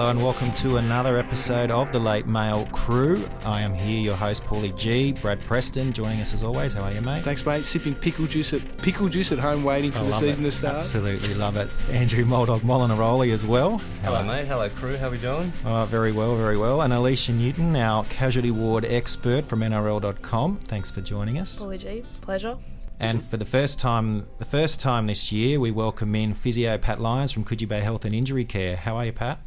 Hello and welcome to another episode of the Late Mail Crew. I am here, your host Paulie G. Brad Preston joining us as always. How are you, mate? Thanks, mate. Sipping pickle juice at pickle juice at home, waiting for I the season it. to start. Absolutely love it. Andrew Moldog Molinaroli as well. Hello, mate. Hello, crew. How are we doing? Oh, very well, very well. And Alicia Newton, our casualty ward expert from NRL.com. Thanks for joining us. Paulie G, pleasure. And for the first time, the first time this year, we welcome in physio Pat Lyons from Coogee Bay Health and Injury Care. How are you, Pat?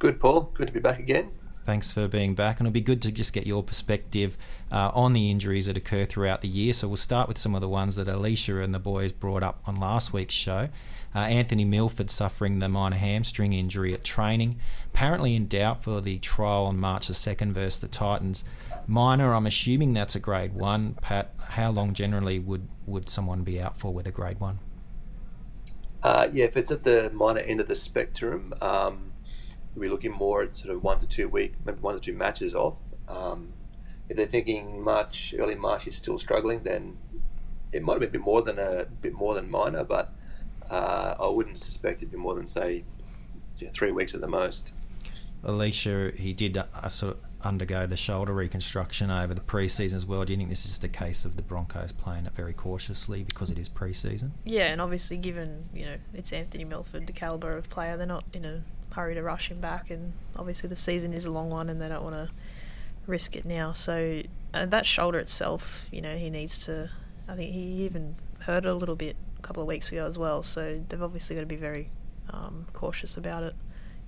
Good, Paul. Good to be back again. Thanks for being back, and it'll be good to just get your perspective uh, on the injuries that occur throughout the year. So we'll start with some of the ones that Alicia and the boys brought up on last week's show. Uh, Anthony Milford suffering the minor hamstring injury at training, apparently in doubt for the trial on March the second versus the Titans. Minor, I'm assuming that's a grade one. Pat, how long generally would would someone be out for with a grade one? Uh, yeah, if it's at the minor end of the spectrum, um, we're looking more at sort of one to two week, maybe one to two matches off. Um, if they're thinking March, early March, is still struggling, then it might be a bit more than a bit more than minor, but uh, I wouldn't suspect it'd be more than say yeah, three weeks at the most. Alicia, he did uh, sort of undergo the shoulder reconstruction over the preseason as well. Do you think this is just a case of the Broncos playing it very cautiously because it is preseason? Yeah, and obviously, given you know it's Anthony Milford, the caliber of player, they're not in a hurry to rush him back, and obviously the season is a long one, and they don't want to risk it now. So uh, that shoulder itself, you know, he needs to. I think he even hurt it a little bit a couple of weeks ago as well. So they've obviously got to be very um, cautious about it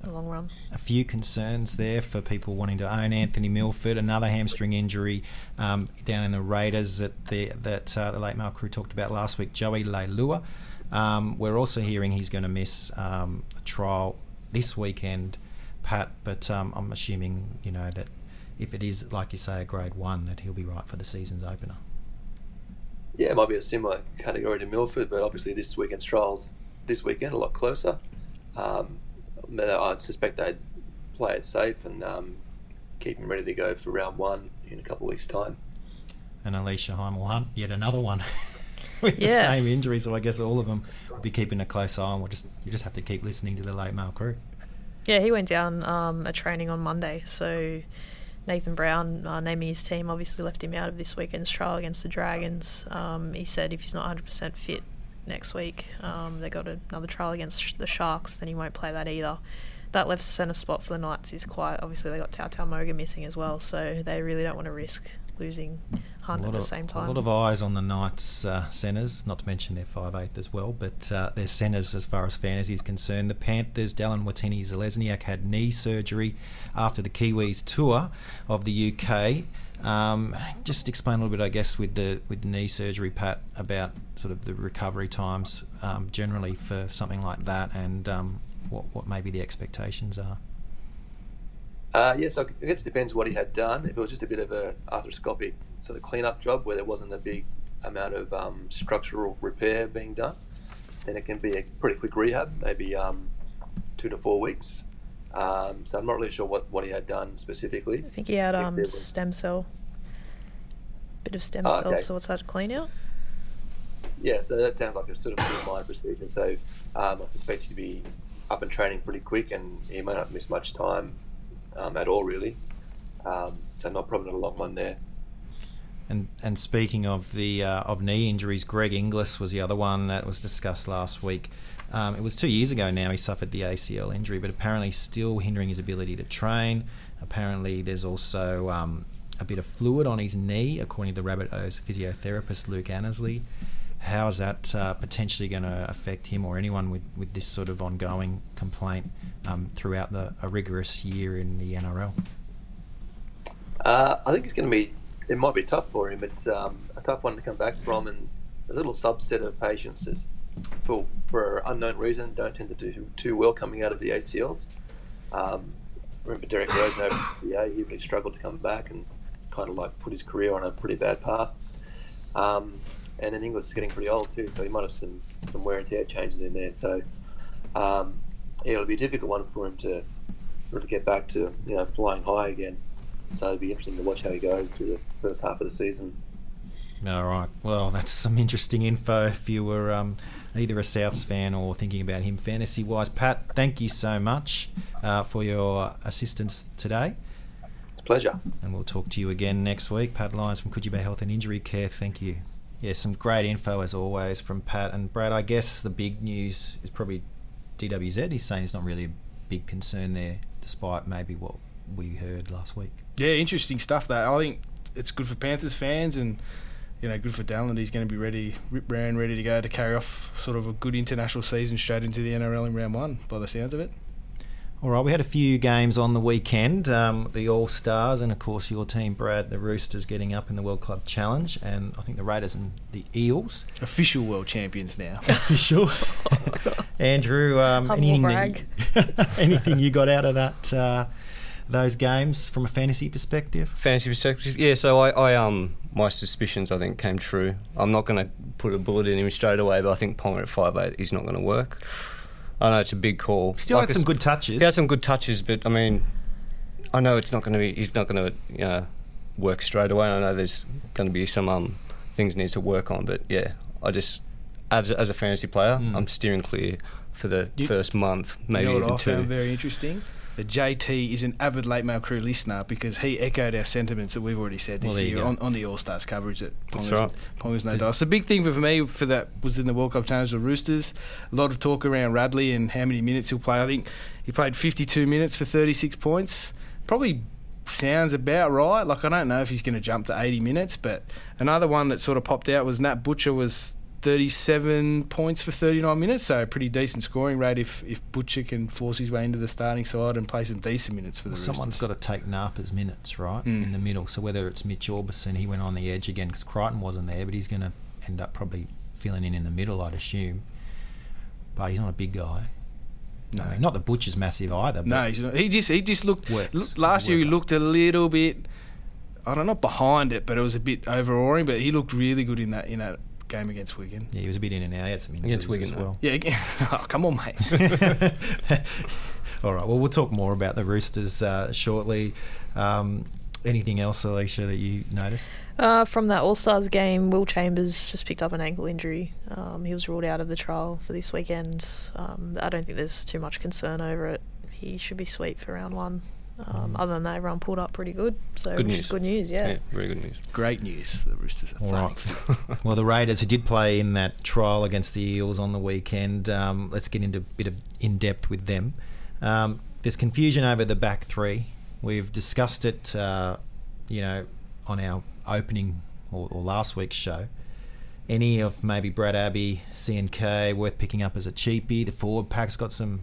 in the long run. A few concerns there for people wanting to own Anthony Milford. Another hamstring injury um, down in the Raiders that the that uh, the late Mark crew talked about last week. Joey Leilua. Um, we're also hearing he's going to miss um, a trial this weekend, Pat. But um, I'm assuming you know that if it is like you say a grade one, that he'll be right for the season's opener. Yeah, it might be a similar category to Milford, but obviously this weekend's trials this weekend a lot closer. Um, I suspect they'd play it safe and um, keep him ready to go for round one in a couple of weeks' time. And Alicia Hymel Hunt, yet another one with the same injury. So I guess all of them will be keeping a close eye on. We'll just you just have to keep listening to the late mail crew. Yeah, he went down um, a training on Monday. So Nathan Brown, uh, naming his team, obviously left him out of this weekend's trial against the Dragons. Um, he said if he's not 100% fit next week, um, they got another trial against the Sharks, then he won't play that either. That left centre spot for the Knights is quite. Obviously, they got Tautau Moga missing as well, so they really don't want to risk losing Hunt at the of, same time. A lot of eyes on the Knights uh, centres, not to mention their five eight as well, but uh, their centres as far as fantasy is concerned. The Panthers, Dallin Watene-Zelezniak had knee surgery after the Kiwis tour of the UK. Um, just explain a little bit, I guess, with the with the knee surgery, Pat, about sort of the recovery times um, generally for something like that, and um, what what maybe the expectations are. Uh, yes, I guess it depends what he had done. If it was just a bit of a arthroscopic sort of cleanup job where there wasn't a big amount of um, structural repair being done, then it can be a pretty quick rehab, maybe um, two to four weeks. Um, so I'm not really sure what, what he had done specifically. I think he had um, was- stem cell, bit of stem Oh, cell. okay. So that to clean out? Yeah, so that sounds like a sort of minor procedure. So um, I suspect he'd be up and training pretty quick, and he may not miss much time um, at all, really. Um, so not probably not a long one there. And and speaking of the uh, of knee injuries, Greg Inglis was the other one that was discussed last week. Um, it was two years ago now he suffered the ACL injury, but apparently still hindering his ability to train. Apparently, there's also um, a bit of fluid on his knee, according to the Rabbitohs physiotherapist Luke Annesley. How is that uh, potentially going to affect him or anyone with, with this sort of ongoing complaint um, throughout the a rigorous year in the NRL? Uh, I think it's going to be. It might be tough for him. It's um, a tough one to come back from, and a little subset of patients for for unknown reason, don't tend to do too well coming out of the ACLs. Um, remember Derrick Rose over yeah, he really struggled to come back and kind of like put his career on a pretty bad path. Um, and then Inglis is getting pretty old too, so he might have some, some wear and tear changes in there. So um, yeah, it'll be a difficult one for him to really get back to you know flying high again. So it'll be interesting to watch how he goes through the first half of the season. All right. Well, that's some interesting info if you were um, either a Souths fan or thinking about him fantasy wise. Pat, thank you so much uh, for your assistance today. It's a pleasure. And we'll talk to you again next week. Pat Lyons from Coogee Bay Health and Injury Care. Thank you. Yeah, some great info as always from Pat and Brad. I guess the big news is probably DWZ. He's saying it's not really a big concern there, despite maybe what we heard last week. Yeah, interesting stuff. That I think it's good for Panthers fans and you know good for Dallin. He's going to be ready, rip round, ready to go to carry off sort of a good international season straight into the NRL in round one. By the sounds of it. All right, we had a few games on the weekend. Um, the All Stars, and of course your team, Brad, the Roosters, getting up in the World Club Challenge, and I think the Raiders and the Eels. Official world champions now. Official. Andrew, um, anything, brag. that- anything you got out of that uh, those games from a fantasy perspective? Fantasy perspective, yeah. So I, I, um, my suspicions I think came true. I'm not going to put a bullet in him straight away, but I think Ponga at five eight is not going to work. I know it's a big call. Still Like had some good touches. He had some good touches, but I mean, I know it's not going to be. He's not going to you know, work straight away. I know there's going to be some um, things he needs to work on, but yeah, I just as a, as a fantasy player, Mm. I'm steering clear for the You- first month, maybe you know even I two. found very interesting? That JT is an avid late mail crew listener because he echoed our sentiments that we've already said this you year on, on the All Stars coverage. That That's right. Ponga's no dice. The big thing for, for me for that was in the World Cup Challenge, the Roosters. A lot of talk around Radley and how many minutes he'll play. I think he played 52 minutes for 36 points. Probably sounds about right. Like I don't know if he's going to jump to 80 minutes, but another one that sort of popped out was Nat Butcher was 37 points for 39 minutes, so a pretty decent scoring rate if, if Butcher can force his way into the starting side and play some decent minutes for the Well, someone's got to take Napa's minutes, right, Mm. in the middle. So whether it's Mitch Aubusson, he went on the edge again because Crichton wasn't there, but he's going to end up probably filling in in the middle, I'd assume. But he's not a big guy. No. I mean, not the Butcher's massive either. But No, he's not, he just he just looked. Works. last year he looked a little bit. I don't know, not behind it, but it was a bit overawing. But he looked really good in that in that game against Wigan. yeah, he was a bit in and out. He had some injuries Against Wigan, as though. well. Yeah, again- oh, come on, mate. All right. Well, we'll talk more about the Roosters uh, shortly. Um, anything else, Alicia, that you noticed? Uh, from that All Stars game, Will Chambers just picked up an ankle injury. Um, he was ruled out of the trial for this weekend. Um, I don't think there's too much concern over it. He should be sweet for round one. Um, other than that, everyone pulled up pretty good. So Good which news. is good news. Yeah. yeah, very good news. Great news. The Roosters are All flying. right. well, the Raiders who did play in that trial against the Eels on the weekend. Um, let's get into a bit of in depth with them. Um, there's confusion over the back three. We've discussed it, uh, you know, on our opening or, or last week's show. Any of maybe Brad Abbey, CNK worth picking up as a cheapie. The forward pack's got some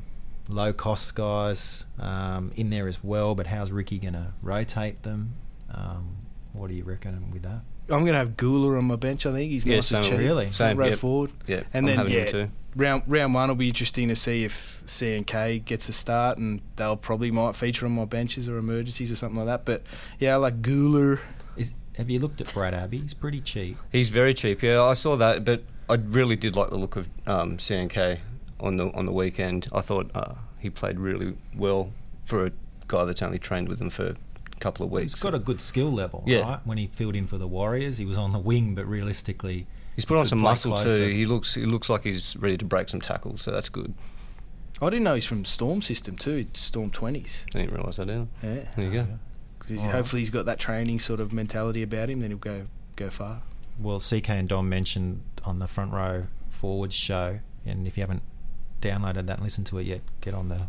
low cost guys um, in there as well, but how's Ricky going to rotate them? Um, what do you reckon with that? I'm going to have Guler on my bench. I think he's Yeah, nice and same. cheap. Really? Same, Row yep. forward. Yeah, And I'm then having him yeah, too. round round one will be interesting to see if C and K gets a start, and they'll probably might feature on my benches or emergencies or something like that. But yeah, I like Guler. Is have you looked at Brad Abbey? He's pretty cheap. He's very cheap. Yeah, I saw that, but I really did like the look of um, CNK on the on the weekend. I thought uh, he played really well for a guy that's only trained with them for a couple of weeks. He's got a good skill level, Yeah. right? When he filled in for the Warriors, he was on the wing, but realistically, He's put on some muscle closer. too. He looks he looks like he's ready to break some tackles, so that's good. I didn't know he's from Storm System too. It's Storm Twenties. I didn't realise that either. Yeah. There you go. 'Cause he's- Alright. hopefully he's got that training sort of mentality about him. Then he'll go go far. well, CK and Dom mentioned on the front row forwards show, and if you haven't downloaded that and listened to it yet, get on the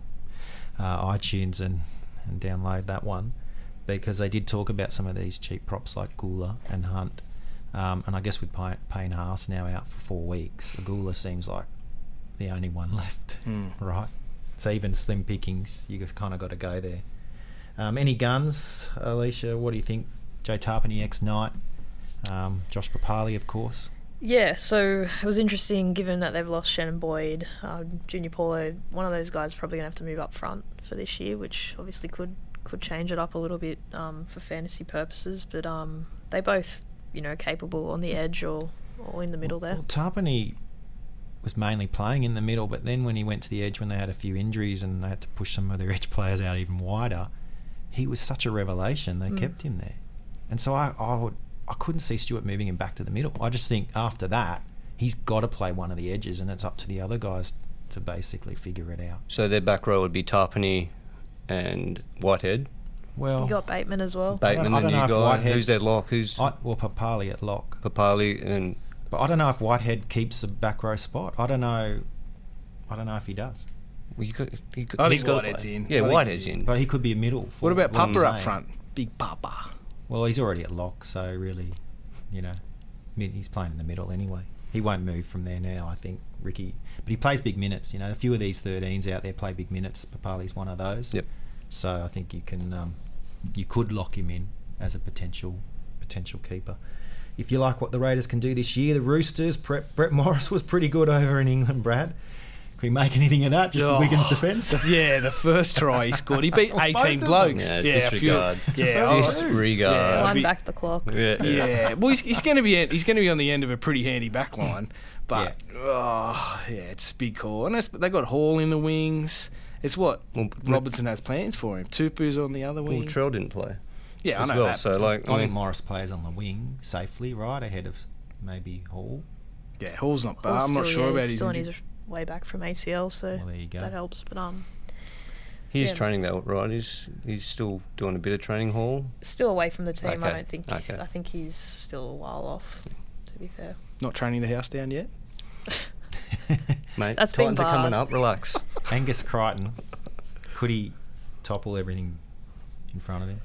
uh, iTunes and and download that one because they did talk about some of these cheap props like Guler and Hunt. Um, and I guess with Pay- Payne Haas now out for four weeks, Guler seems like the only one left. Mm. right? So even slim pickings, you kind of got to go there. Um, any guns, Alicia? What do you think? Joe Tapine, ex Knight, um, Josh Papali, of course. Yeah, so it was interesting given that they've lost Shannon Boyd, um, Junior Paulo. One of those guys probably going to have to move up front for this year, which obviously could could change it up a little bit um, for fantasy purposes. But um, they both, you know, capable on the edge or, or in the middle there. Well, Tapine was mainly playing in the middle, but then when he went to the edge, when they had a few injuries and they had to push some of their edge players out even wider, he was such a revelation. They Mm. kept him there, and so I, I would I couldn't see Stewart moving him back to the middle. I just think after that, he's got to play one of the edges, and it's up to the other guys to basically figure it out. So their back row would be Tapine and Whitehead. Well, You got Bateman as well. Bateman, the new guy. Whitehead- Who's their lock? Who's I, well, Papali at lock, Papali and but I don't know if Whitehead keeps the back row spot. I don't know. I don't know if he does, well, you got, you got, I think he's got to Whitehead's in. Yeah, think Whitehead's in. but he could be a middle. What for about what I'm Papa up front? Big Papa. Well, he's already at lock, so really, you know, he's playing in the middle anyway. He won't move from there now, I think, Ricky. But he plays big minutes. You know, a few of these 13s out there play big minutes. Papali's one of those. Yep. So I think you can, um, you could lock him in as a potential potential keeper. If you like what the Raiders can do this year, the Roosters, Brett, Brett Morris was pretty good over in England, Brad. Can we make anything of that? Just the Oh, Wigan's defence? the- yeah, the first try he scored. He beat 18 blokes. Yeah, a few- disregard. yeah, The I- first Disregard. Yeah, Wind be- back the clock. Yeah, Yeah, well, he's, he's going to be he's going to be on the end of a pretty handy back line, but oh, yeah, it's a big call. And that's, they got Hall in the wings. It's what Well, Robertson has plans for him. Tupou's on the other Well, wing. Trell didn't play. yeah, I as know well. that. So like, I I think mean, Morris plays on the wing safely, right ahead of maybe Hall. yeah, Hall's not bad. I'm not sure yeah, about he's his. still on his way back from ACL, so Well, there you go. that helps. But um, he's yeah. training though, right? He's he's still doing a bit of training hall. still away from the team. I don't think. okay. I think he's still a while off. To be fair. Not training the house down yet. Mate, That's been Titans are coming up. Relax. Angus Crichton, could he topple everything in front of him?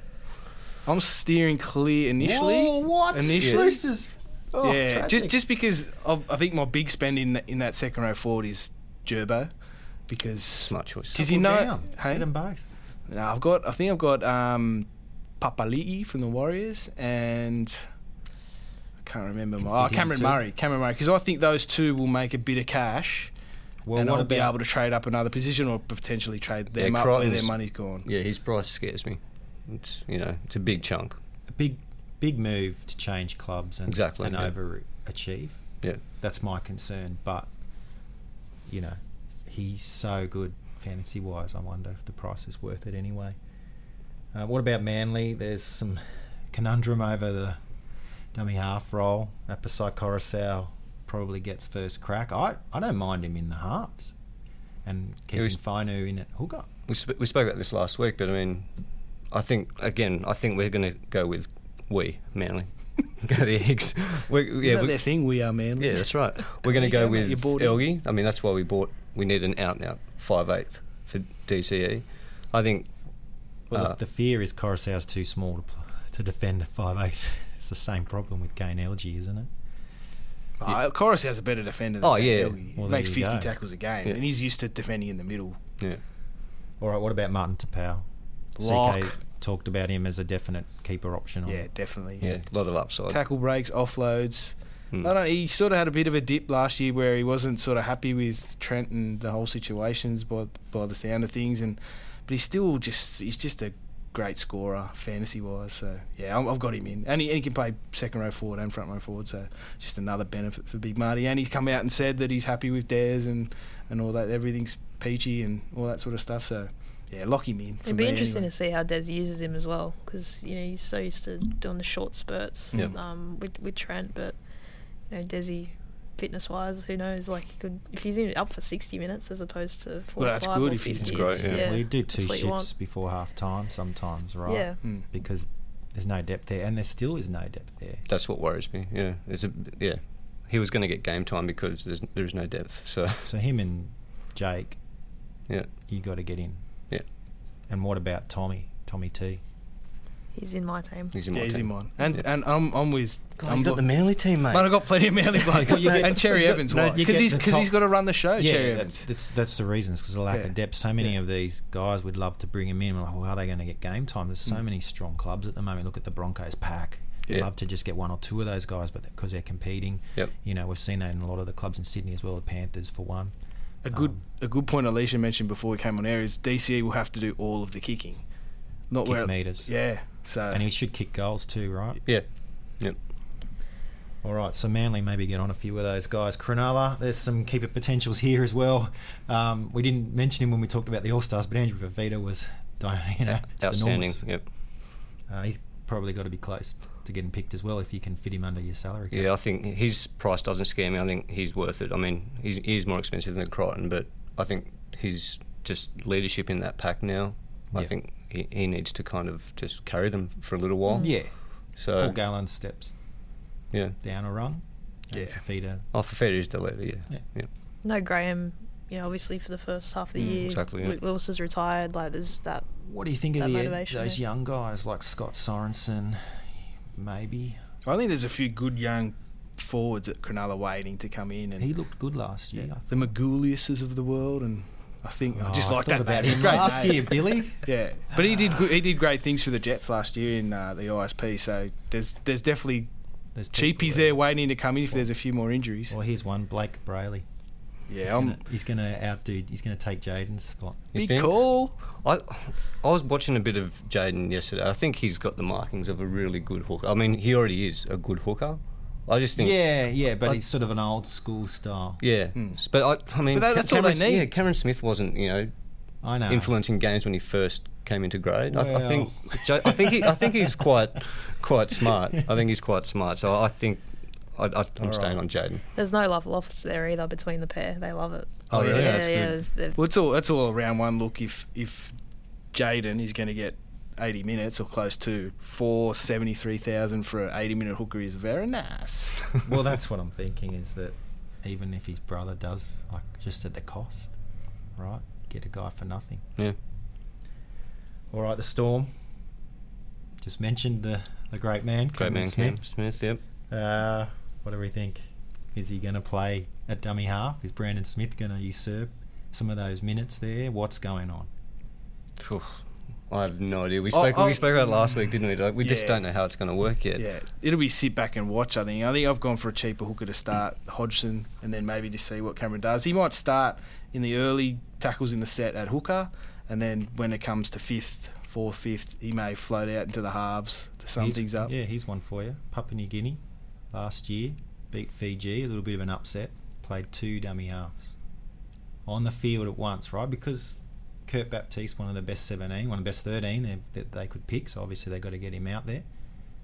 I'm steering clear initially. what? Initially, Roosters. Oh, yeah, tragic. just just because of, I think my big spend in that, in that second row forward is Gerbo, because Smart choice. Because you know, down. hey? Get them both. No, I've got. I think I've got um, Papali'i from the Warriors and I can't remember my. Oh, Cameron too. Murray. Cameron Murray. Because I think those two will make a bit of cash, Well, and what I'll be able to trade up another position or potentially trade them Yeah, up where their money's gone. Yeah, his price scares me. It's you know, it's a big chunk. a big, big move to change clubs and Exactly, and yeah. overachieve? Yeah. That's my concern. But you know, he's so good fantasy wise. I wonder if the price is worth it anyway. Uh, what about Manly? There's some conundrum over the dummy half role. Apisai Koroisau probably gets first crack. I, I don't mind him in the halves. And keeping was- Fainu in at hooker. We sp- we spoke about this last week, but I mean, I think again, I think we're going to go with we Manly. go the eggs. We, Is yeah, that we- their thing? We are man. yeah, that's right. We're going to go go, with you're bought in. Elgey. I mean, that's why we bought. We need an out and out five eighth for DCE. I think. Well, uh, the, the fear is Koroisau's too small to, pl- to defend a 5'8". It's the same problem with Kane Elgey, isn't it? Uh, Corus has a better defender. Than Oh, Kane yeah. Elgey. Well, he makes 50 go. tackles a game, Yeah. and he's used to defending in the middle. Yeah. All right, what about Martin Taupau? Lock. CK talked about him as a definite keeper option. On, Yeah, definitely. Yeah. A lot of upside. Tackle breaks, offloads. Hmm. I don't. He sort of had a bit of a dip last year where he wasn't sort of happy with Trent and the whole situations by by the sound of things, and but he's still just he's just a great scorer fantasy wise. So yeah, I'm- I've got him in, and he, and he can play second row forward and front row forward. So just another benefit for Big Marty. And he's come out and said that he's happy with Dares and and all that. Everything's peachy and all that sort of stuff. So yeah, lock him in. It'd be me interesting anyway. to see how Des uses him as well, because you know he's so used to doing the short spurts Yep. um, with with Trent, but you know Desi, fitness wise, who knows? Like he could if he's in, up for sixty minutes as opposed to forty-five Well, that's or good if fifty. That's it's- great, yeah. We do two that's what you shifts before half time sometimes, right? Yeah. Hmm. Because there's no depth there, and there still is no depth there. That's what worries me. Yeah. It's a yeah. He was going to get game time because there's there's no depth. So So him and Jake, yeah. you got to get in. Yeah. And what about Tommy? Tommy T. He's in my team. He's in my Yeah, he's team. in mine, and Yeah. and I'm I'm with. God, I'm you got lo- the Manly team, mate. But I've got plenty of Manly blokes. Well, you get- and Cherry he's got- Evans, no, why? you Because get he's, the 'cause he's top- got to run the show, Cherry yeah, Evans. that's, that's that's the reasons because the lack Yeah. of depth. So many Yeah. of these guys would love to bring him in. We're like, well, how are they going to get game time? There's so Mm. many strong clubs at the moment. Look at the Broncos pack. Yeah. love to just get one or two of those guys, but because they're competing, Yep. you know, we've seen that in a lot of the clubs in Sydney as well. The Panthers, for one. A good Um, a good point Alicia mentioned before we came on air is DCE will have to do all of the kicking, not Kick where meters. Yeah, so and he should kick goals too, right? Yeah. Yep. All right, so Manly maybe get on a few of those guys. Cronulla, there's some keeper potentials here as well. Um, we didn't mention him when we talked about the All Stars, but Andrew Fifita was, you know, just Outstanding. enormous. Yep. Uh, he's probably got to be close to getting picked as well if you can fit him under your salary. cap. Yeah, I think his price doesn't scare me. I think he's worth it. I mean, he's he's more expensive than Crichton, but I think his just leadership in that pack now. I Yeah. think he, he needs to kind of just carry them for a little while. Yeah. So Paul Gallen steps yeah. down a rung. Yeah. And Fifita. Oh, Fifita is the leader. Yeah. Yeah. yeah. No Graham. Yeah, obviously for the first half of the Mm, year, exactly, yeah. Luke Lewis is retired. Like there's that. What do you think of the, those there. young guys like Scott Sorensen? Maybe I think there's a few good young forwards at Cronulla waiting to come in, and he looked good last year. I the Maguliuses of the world, and I think I just Oh, like that about name. him last name. year, Billy. Yeah, but he did good, he did great things for the Jets last year in uh, the ISP. So there's there's definitely There's cheapies there waiting to come in if there's a few more injuries. Well, here's one, Blayke Brailey. He's Yeah, I'm gonna, he's gonna outdo. He's gonna take Jayden's spot. You big think? call. I I was watching a bit of Jayden yesterday. I think he's got the markings of a really good hooker. I mean, he already is a good hooker. I just think Yeah, yeah, but I- he's sort of an old school style. Yeah, Hmm. but I, I mean, But that- Ca- that's all they need. Yeah, Cameron Smith wasn't, you know, I know. influencing games when he first came into grade. I, I think, I think, he, I think he's quite, quite smart. I think he's quite smart. So I think I, I, I'm All staying right. on Jayden. There's no love lost there either between the pair. They love it. Oh, really? Yeah, That's yeah. good. there's- they've- Well, it's all that's all a round one look. If if Jayden is going to get 80 minutes or close to four seventy three thousand for an 80 minute hooker is very nice. well, that's what I'm thinking is that even if his brother does, like, just at the cost, right? Get a guy for nothing. Yeah. All right, the Storm. Just mentioned the the great man, Great man, Cameron Cam Smith. Yep. Uh, what do we think? Is he going to play at dummy half? Is Brandon Smith going to usurp some of those minutes there? What's going on? Phew. I have no idea. We Oh, spoke. oh. we spoke about it last week, didn't we? Like, we just don't know how it's going to work yet. yeah, it'll be sit back and watch. I think. I think I've gone for a cheaper hooker to start Hodgson, and then maybe just see what Cameron does. He might start in the early tackles in the set at hooker, and then when it comes to fifth, fourth, fifth, he may float out into the halves to sum He's- things up. Yeah, he's one for you. Papua New Guinea last year beat Fiji, a little bit of an upset. Played two dummy halves on the field at once, right? Because Kurt Baptiste, one of the best 17, one of the best 13 they, that they could pick, so obviously they've got to get him out there.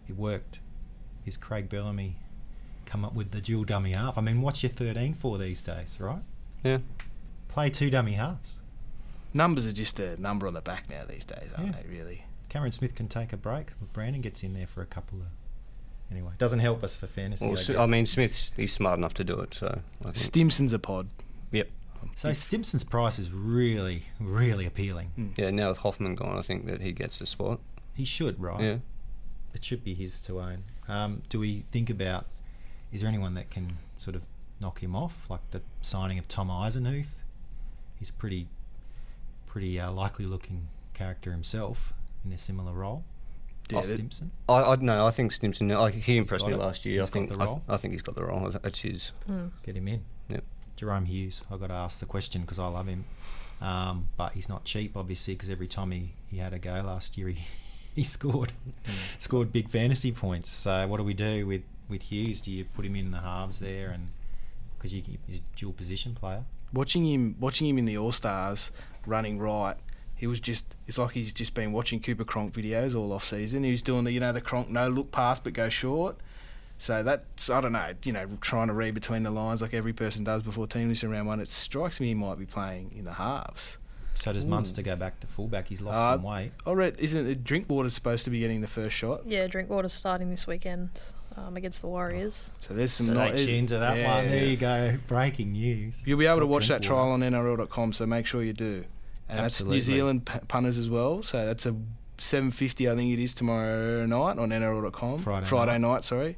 It worked. Is Craig Bellamy come up with the dual dummy half? I mean, what's your 13 for these days, right? Yeah. Play two dummy halves. Numbers are just a number on the back now these days, aren't Yeah. they? Really. Cameron Smith can take a break. Brandon gets in there for a couple of. Anyway, doesn't help us for fantasy. Well, I, S- guess. I mean, Smith's he's smart enough to do it. So I. Stimson's a pod. Yep. So Stimson's price is really, really appealing. Mm. Yeah. Now with Hoffman gone, I think that he gets a spot. He should, right? Yeah. It should be his to own. Um, do we think about? Is there anyone that can sort of knock him off, like the signing of Tom Eisenhuth? He's pretty, pretty uh, likely looking character himself in a similar role. Yeah, Off that- Stimson. I, I no, I think Stimson. Like, he impressed me it. last year. He's I think got the I, role. I think he's got the role. It's his. Hmm. Get him in. Yep. Jahrome Hughes. I got to ask the question because I love him, um, but he's not cheap, obviously, because every time he, he had a go last year, he he scored scored big fantasy points. So what do we do with with Hughes? Do you put him in the halves there, and because he's a dual position player? watching him watching him in the All Stars running right, he was just it's like he's just been watching Cooper Cronk videos all off season. He was doing the you know the Cronk no look pass but go short. So that's I don't know, you know, trying to read between the lines like every person does before team list in round one. It strikes me he might be playing in the halves. So does Ooh. Munster go back to fullback? He's lost Uh, some weight. I read isn't it Drinkwater's supposed to be getting the first shot? Yeah, Drinkwater's starting this weekend um, against the Warriors. So there's some Stay ni- tuned to that yeah. one. There you go. Breaking news. You'll be able to watch that trial on NRL.com, so make sure you do. And Absolutely. that's New Zealand p- punters as well. So that's a 7:50, I think it is tomorrow night on NRL.com. Friday night. night, sorry.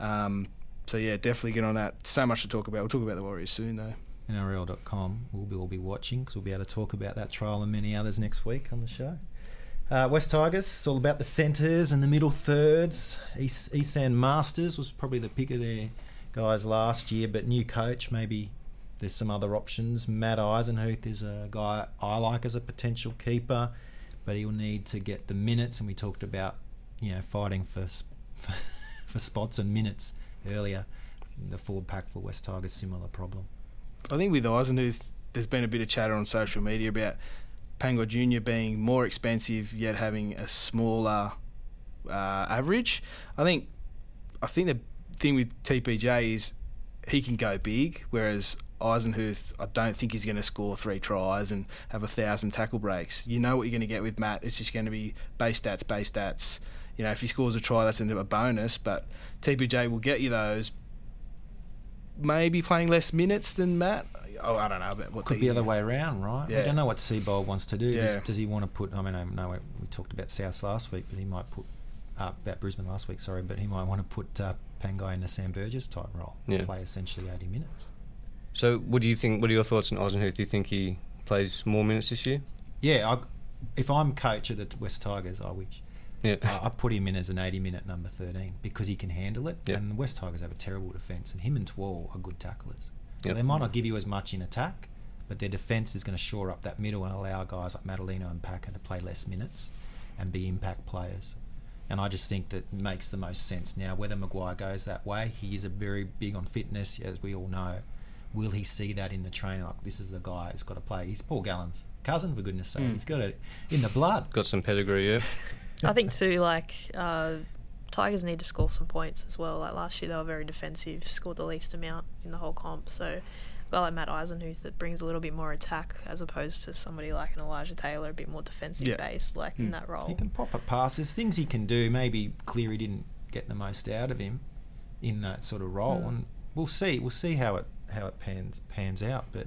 Um, so yeah, definitely get on that. So much to talk about. We'll talk about the Warriors soon, though. NRL.com. We'll be, we'll be watching because we'll be able to talk about that trial and many others next week on the show. Uh, West Tigers, it's all about the centres and the middle thirds. East, Esan Marsters was probably the pick of their guys last year, but new coach, maybe there's some other options. Matt Eisenhuth is a guy I like as a potential keeper, but he'll need to get the minutes, and we talked about, you know, fighting for, sp- for spots and minutes earlier. The forward pack for West Tigers, similar problem. I think with Eisenhuth, there's been a bit of chatter on social media about Pangai Junior being more expensive yet having a smaller uh, average. I think I think the thing with TPJ is he can go big, whereas Eisenhuth, I don't think he's going to score three tries and have a thousand tackle breaks. You know what you're going to get with Matt. It's just going to be base stats, base stats. You know, if he scores a try, that's a bonus. But TPJ will get you those. Maybe playing less minutes than Matt. Oh, I don't know. But what Could be the other way around, right? Yeah. We don't know what Seibold wants to do. Does, Yeah. does he want to put? I mean, I know we talked about South last week, but he might put uh, about Brisbane last week. Sorry, but he might want to put uh, Pangai in the Sam Burgess type role, Yeah. play essentially eighty minutes. So, what do you think? What are your thoughts on Eisenhuth? Do you think he plays more minutes this year? Yeah, I, if I'm coach of the West Tigers, I wish. Yeah. Uh, I put him in as an 80 minute number 13 because he can handle it. And the West Tigers have a terrible defence, and him and Twal are good tacklers. So Yep. they might not give you as much in attack, but their defence is going to shore up that middle and allow guys like Matulino and Packer to play less minutes and be impact players. And I just think that makes the most sense now. Whether Maguire goes that way, he is a very big on fitness, as we all know. Will he see that in the training? Like this is the guy who's got to play. He's Paul Gallen's cousin, for goodness' sake. Mm. He's got it in the blood. Got some pedigree, yeah. I think too, like uh, Tigers need to score some points as well. Like last year, they were very defensive, scored the least amount in the whole comp. So, a guy like Matt Eisenhuth that brings a little bit more attack as opposed to somebody like an Elijah Taylor, a bit more defensive Yeah. based, like Hmm. in that role. He can pop up passes, things he can do. Maybe Cleary didn't get the most out of him in that sort of role, Mm. and we'll see. We'll see how it how it pans pans out. But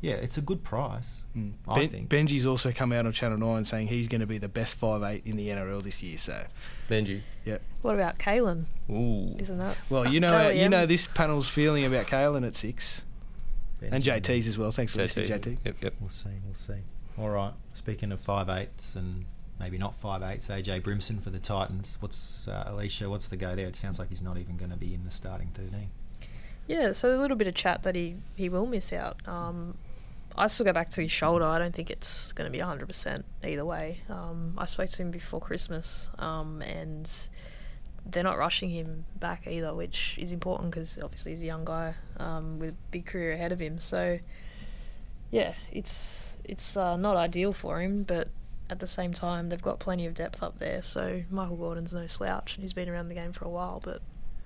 yeah, it's a good price. Mm. I Ben- think. Benji's also come out on Channel 9 saying he's going to be the best five eight in the NRL this year. So, Benji. yeah. What about Kalen? Ooh. Isn't that? Well, you know, Tell you know this panel's feeling about Kalen at six, and JT's as well. Thanks for listening, JT. Yep, yep. We'll see. We'll see. All right. Speaking of five eights and maybe not five eights, AJ Brimson for the Titans. What's uh, Alicia? What's the go there? It sounds like he's not even going to be in the starting thirteen. Yeah, so a little bit of chat that he, he will miss out. Um, I still go back to his shoulder. I don't think it's going to be 100% either way. Um, I spoke to him before Christmas, um, and they're not rushing him back either, which is important because obviously he's a young guy um, with a big career ahead of him. So, yeah, it's it's uh, not ideal for him, but at the same time, they've got plenty of depth up there. So Michael Gordon's no slouch, and he's been around the game for a while. But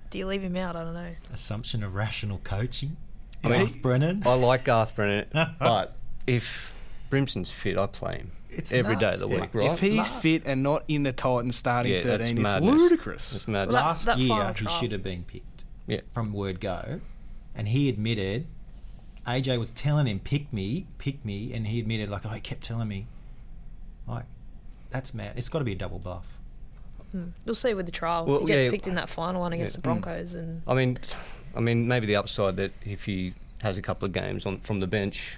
do you leave him out? I don't know. Assumption of rational coaching. I mean- Garth Brennan. I like Garth Brennan, but if Brimson's fit, I play him It's every day nuts, of the yeah. week, right? If he's Nah. fit and not in the Titans starting Yeah, 13, it's ludicrous. It's mad. Well, Last that year, he should have been picked yeah. from word go, and he admitted. AJ was telling him, "Pick me, pick me," and he admitted, like, "Oh, kept telling me." Like, that's mad. It's got to be a double bluff. Hmm. You'll see with the trial. Well, he gets yeah. picked in that final one against Yeah. the Broncos, and I mean, I mean, maybe the upside that if he has a couple of games on from the bench,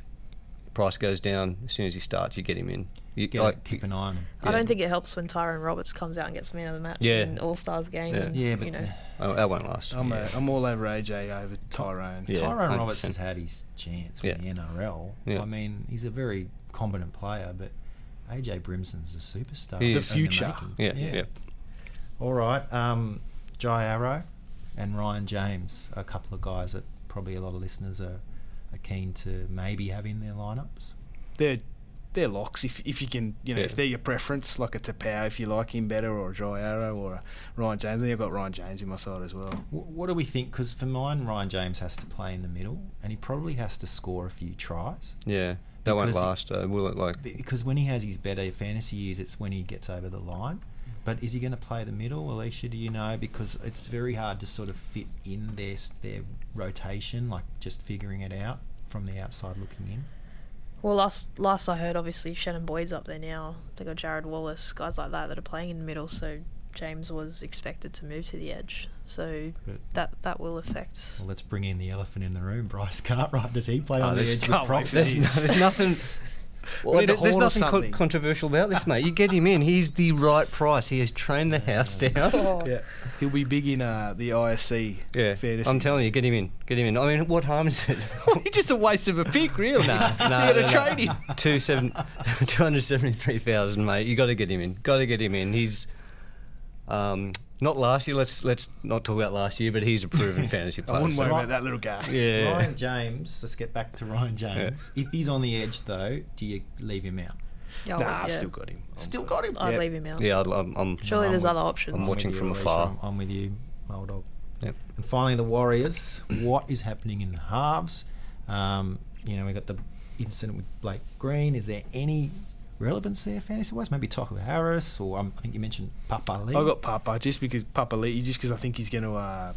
price goes down as soon as he starts. You get him in. You, Get, like, keep an eye on him. I don't think it helps when Tyrone Roberts comes out and gets man of the match Yeah. in All Stars game. Yeah. And, Yeah, but you know, oh, that won't last. I'm, Yeah. a, I'm all over AJ over Tyrone. Yeah, Tyrone 100%. Roberts has had his chance with Yeah. the NRL. Yeah. I mean, he's a very competent player, but AJ Brimson's a superstar. He in is. The future. yeah, yeah. All right. Um, Jai Arrow and Ryan James, a couple of guys that probably a lot of listeners are, are keen to maybe have in their lineups. They're they're locks if if you can you know Yeah. if they're your preference like a Taupau if you like him better or a Dry Arrow or a Ryan James. And I've got Ryan James in my side as well. Wh- What do we think? Because for mine, Ryan James has to play in the middle, and he probably has to score a few tries. Yeah, that won't last, uh, will it? Like, Because when he has his better fantasy years, it's when he gets over the line. But is he going to play the middle, Alicia? Do you know? Because it's very hard to sort of fit in their their rotation, like just figuring it out from the outside looking in. well, last last I heard, obviously Shannon Boyd's up there now. They got Jarrod Wallace, guys like that that are playing in the middle. So James was expected to move to the edge. So But that that will affect. well, let's bring in the elephant in the room, Bryce Cartwright. Does he play Oh, on the edge can't with wait prop? there's, this. there's nothing. We need a there- there's horn nothing con- something. controversial about this, mate. You get him in. He's the right price. He has trained the house down. Yeah, he'll be big in uh, the ISC. Yeah, fantasy. I'm telling you, get him in. Get him in. I mean, what harm is it? He's just a waste of a pick, really. Nah, you nah, got to nah, trade nah. him. Two seven, 273,000, mate. You got to get him in. Got to get him in. He's um, not last year. Let's let's not talk about last year, but he's a proven fantasy player. I wouldn't worry right. about that little guy. Yeah. Ryan James. Let's get back to Ryan James. If he's on the edge, though, do you leave him out? Yeah, nah, yeah. I still got him. Still got him. I'd Yeah. leave him out. Yeah, I'd, I'm, I'm Surely No, there's I'm other with- options. I'm I'm watching from you, afar. I'm, I'm with you, old dog. Yep. And finally, the Warriors. what is happening in the halves? Um, you know, we got the incident with Blake Green. Is there any relevance there, fantasy wise? Maybe Tohu Harris, or um, I think you mentioned Papali'i. I got Papa just because Papali'i, just because I think he's going to uh,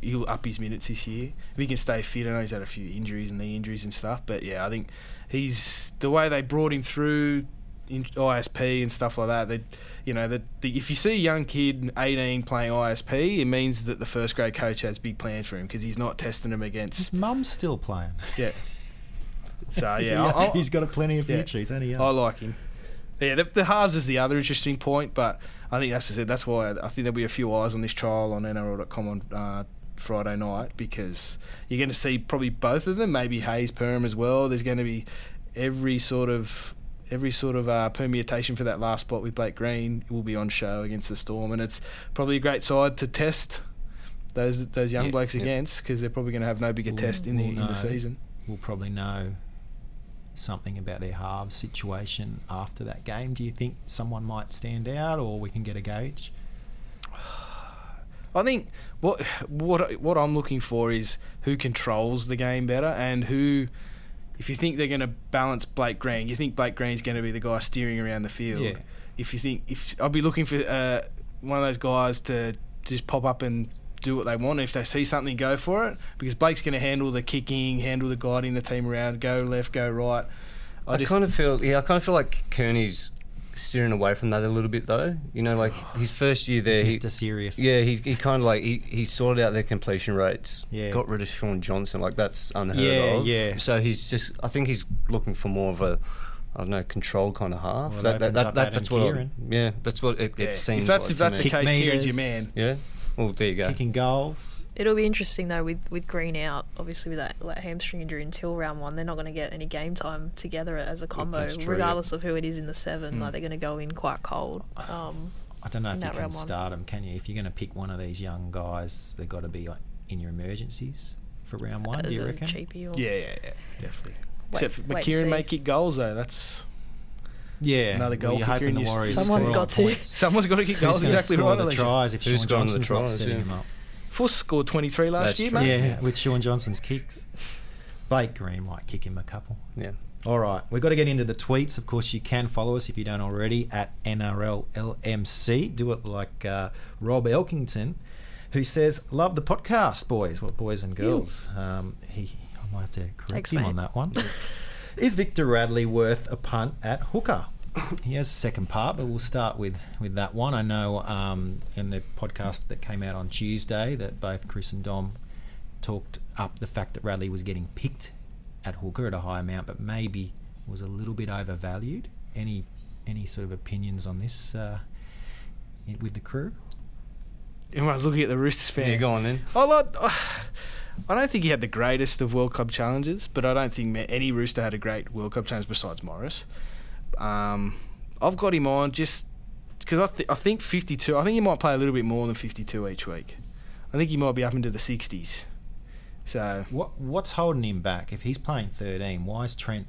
he'll up his minutes this year if he can stay fit. I know he's had a few injuries and knee injuries and stuff, but yeah, I think he's the way they brought him through in ISP and stuff like that. That you know that if you see a young kid 18 playing ISP, it means that the first grade coach has big plans for him because he's not testing him His against mum's still playing. yeah. So yeah, I, he's got a plenty of yeah. future. He's only young. I like him. Yeah, the, the halves is the other interesting point, but I think that's it. That's why I think there'll be a few eyes on this trial on NRL.com on uh, Friday night because you're going to see probably both of them, maybe Hayes Perm as well. There's going to be every sort of every sort of uh, permutation for that last spot with Blake Green will be on show against the Storm, and it's probably a great side to test those those young Yeah, blokes yeah. against because they're probably going to have no bigger We'll- test in the we'll in the season. we'll probably know something about their halves situation after that game. Do you think someone might stand out, or we can get a gauge? I think what what what I'm looking for is who controls the game better and who. If you think they're going to balance Blake Green, you think Blake Green's going to be the guy steering around the field. Yeah. If you think if I'll be looking for uh, one of those guys to just pop up and do what they want. If they see something, go for it because Blake's going to handle the kicking, handle the guiding the team around, go left, go right. I, I, just kind of feel, yeah, I kind of feel like Kearney's steering away from that a little bit, though. You know, like his first year there, he, Mr. Serious. yeah, he, he kind of like he, he sorted out their completion rates, Yeah. got rid of Shaun Johnson, like that's unheard Yeah, of. yeah. So he's just, I think he's looking for more of a, I don't know, control kind of half. Well, that, that, that, up that, Adam that's what, I, Keighran. yeah, that's what it, yeah. it seems. if that's like if that's the case, Keighran's your man. yeah. Well, there you go. Kicking goals. It'll be interesting though with, with Green out, obviously with that, that hamstring injury until round one, they're not going to get any game time together as a combo, that's true, regardless of who it is in the seven. Mm. Like they're going to go in quite cold. Um, I don't know if you can start them, can you? If you're going to pick one of these young guys, they've got to be like, in your emergencies for round one. Do you uh, reckon? Or Yeah, yeah, yeah, definitely. Wait- Except for wait and Keighran see. may kick goals though. That's Yeah, Another goal well, you're kicker hoping in the your- Warriors. Someone's score got to. points. someone's got to kick Who's goals. gonna Exactly score right. The Alicia. tries if Who's Shaun scoring the Johnson's not tries, setting yeah. him up. Fuss scored 23 last That's year, true. mate. Yeah, with Shaun Johnson's kicks. Blake Green might kick him a couple. Yeah. All right, we've got to get into the tweets. Of course, you can follow us if you don't already at NRLLMC. Do it like uh, Rob Elkington, who says, "Love the podcast, boys. Well, boys and girls." Um, he, I might have to correct Thanks, him mate. on that one. Is Victor Radley worth a punt at hooker? He has a second part, but we'll start with, with that one. I know um, in the podcast that came out on Tuesday that both Chris and Dom talked up the fact that Radley was getting picked at hooker at a high amount, but maybe was a little bit overvalued. Any any sort of opinions on this uh, with the crew? Everyone's looking at the Roosters fan. Yeah, go on then. I like. I don't think he had the greatest of World Club challenges, but I don't think any Rooster had a great World Club challenge besides Morris. Um, I've got him on just because I, th- I think 52. I think he might play a little bit more than 52 each week. I think he might be up into the 60s. So What what's holding him back? If he's playing 13, why is Trent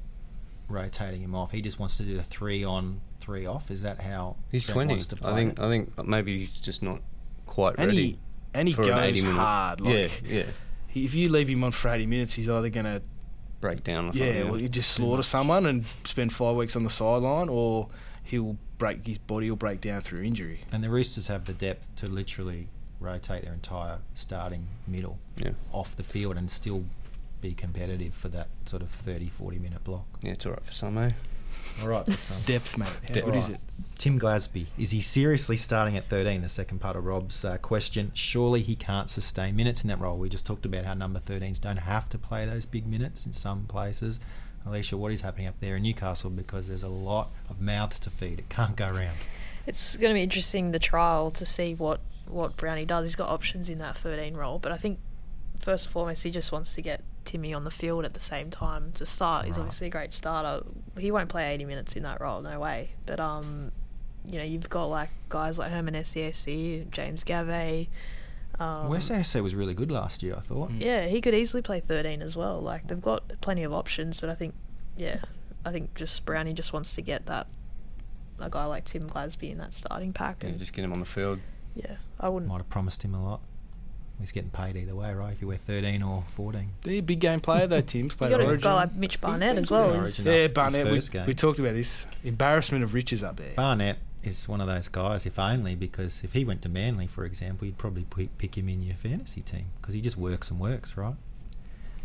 rotating him off? He just wants to do a three on, three off. Is that how He's Trent 20. wants to play I think. it? I think maybe he's just not quite and ready. he and he for an 80 goes hard. Like yeah, yeah. He, if you leave him on for 80 minutes, he's either gonna Break down. Or Yeah, something, well, you just slaughter someone and spend five weeks on the sideline, or he'll break his body will break down through injury. And the Roosters have the depth to literally rotate their entire starting middle Yeah. off the field and still be competitive for that sort of 30, 40 minute block. Yeah, it's all right for some, eh? All right, for some. Depth, mate. How Depth. good is it? Tim Glasby, is he seriously starting at 13? The second part of Rob's uh, question. Surely he can't sustain minutes in that role. We just talked about how number 13s don't have to play those big minutes in some places. Alicia, what is happening up there in Newcastle? Because there's a lot of mouths to feed. It can't go round. It's going to be interesting the trial to see what what Brownie does. He's got options in that 13 role, but I think first and foremost he just wants to get Timmy on the field at the same time to start. He's Right. obviously a great starter. He won't play 80 minutes in that role, no way. But um, you know you've got like guys like Herman Ese'ese, James Gavet. Um, West ASC was really good last year, I thought. Mm. yeah, he could easily play 13 as well. Like they've got plenty of options, but I think yeah, I think just Brownie just wants to get that a guy like Tim Glasby in that starting pack. Yeah, And just get him on the field. yeah, I wouldn't. Might have promised him a lot. He's getting paid either way, right? If you wear 13 or 14. They're a big game player though, Tim's You played got a guy like Mitch Barnett as well. in yeah, Barnett. We, we talked about this embarrassment of riches up there. Barnett is one of those guys, if only because if he went to Manly, for example, you'd probably pi- pick him in your fantasy team because he just works and works, right?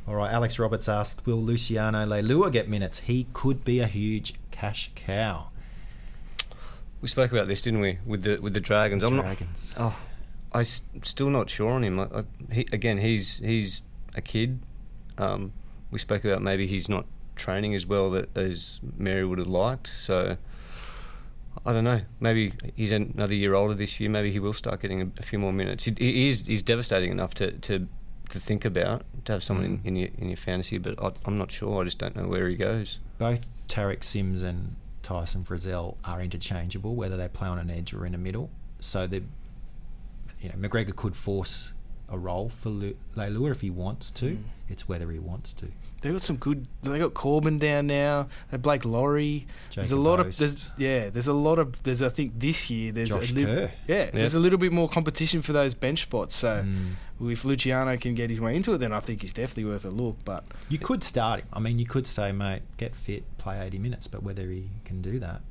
All right, Alex Roberts asked, will Luciano Leilua get minutes? He could be a huge cash cow. We spoke about this, didn't we, with the with the Dragons? I'm not. Dragons. Oh, I'm still not sure on him. I, I, he, again, he's he's a kid. Um, we spoke about maybe he's not training as well that, as Mary would have liked. So I don't know. Maybe he's another year older this year. Maybe he will start getting a, a few more minutes. He, he is he's devastating enough to, to to think about to have someone Mm. in, in your in your fantasy, but I, I'm not sure. I just don't know where he goes. Both Tariq Sims and Tyson Frizell are interchangeable, whether they play on an edge or in the middle. So the you know McGregor could force a role for Lu- Leilua if he wants to. Mm. It's whether he wants to. They got some good. They got Korbin down now. They have Blake Lawrie. there's a lot Oast. of. There's, yeah, there's a lot of. There's I think this year there's Josh a little. Kerr. Yeah, there's a little bit more competition for those bench spots. So Mm. if Luciano can get his way into it, then I think he's definitely worth a look. But You could start him. I mean, you could say, mate, get fit, play 80 minutes, but whether he can do that,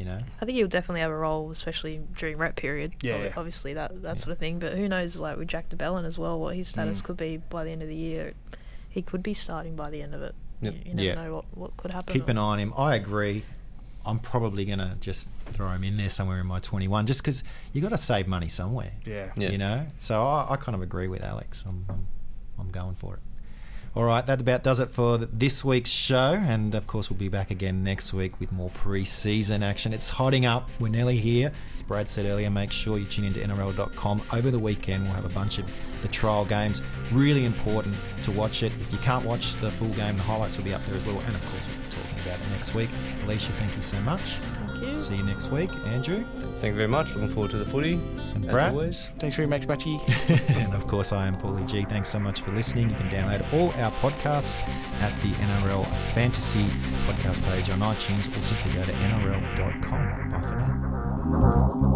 you know. I think he'll definitely have a role, especially during rep period. Yeah. Obvi- obviously that that Yeah. sort of thing. But who knows, like with Jack de Belin as well, what his status Mm. could be by the end of the year. He could be starting by the end of it. Yep. You, you never Yeah. know what, what could happen. Keep an eye on him. I agree. I'm probably going to just throw him in there somewhere in my 21 just because you got to save money somewhere, yeah, Yeah. you know. So I, I kind of agree with Alex. I'm, I'm, I'm going for it. All right, that about does it for this week's show. And of course, we'll be back again next week with more pre season action. It's hotting up. We're nearly here. As Brad said earlier, make sure you tune into NRL.com. Over the weekend, we'll have a bunch of the trial games. Really important to watch it. If you can't watch the full game, the highlights will be up there as well. And of course, we'll be talking about it next week. Alicia, thank you so much. Thank you. See you next week. Andrew Thank you very much. Looking forward to the footy. and as Brad. always. Thanks very much, Matchy. and of course, I am Paulie G. Thanks so much for listening. You can download all our podcasts at the NRL Fantasy podcast page on iTunes or simply go to nrl.com. Bye for now.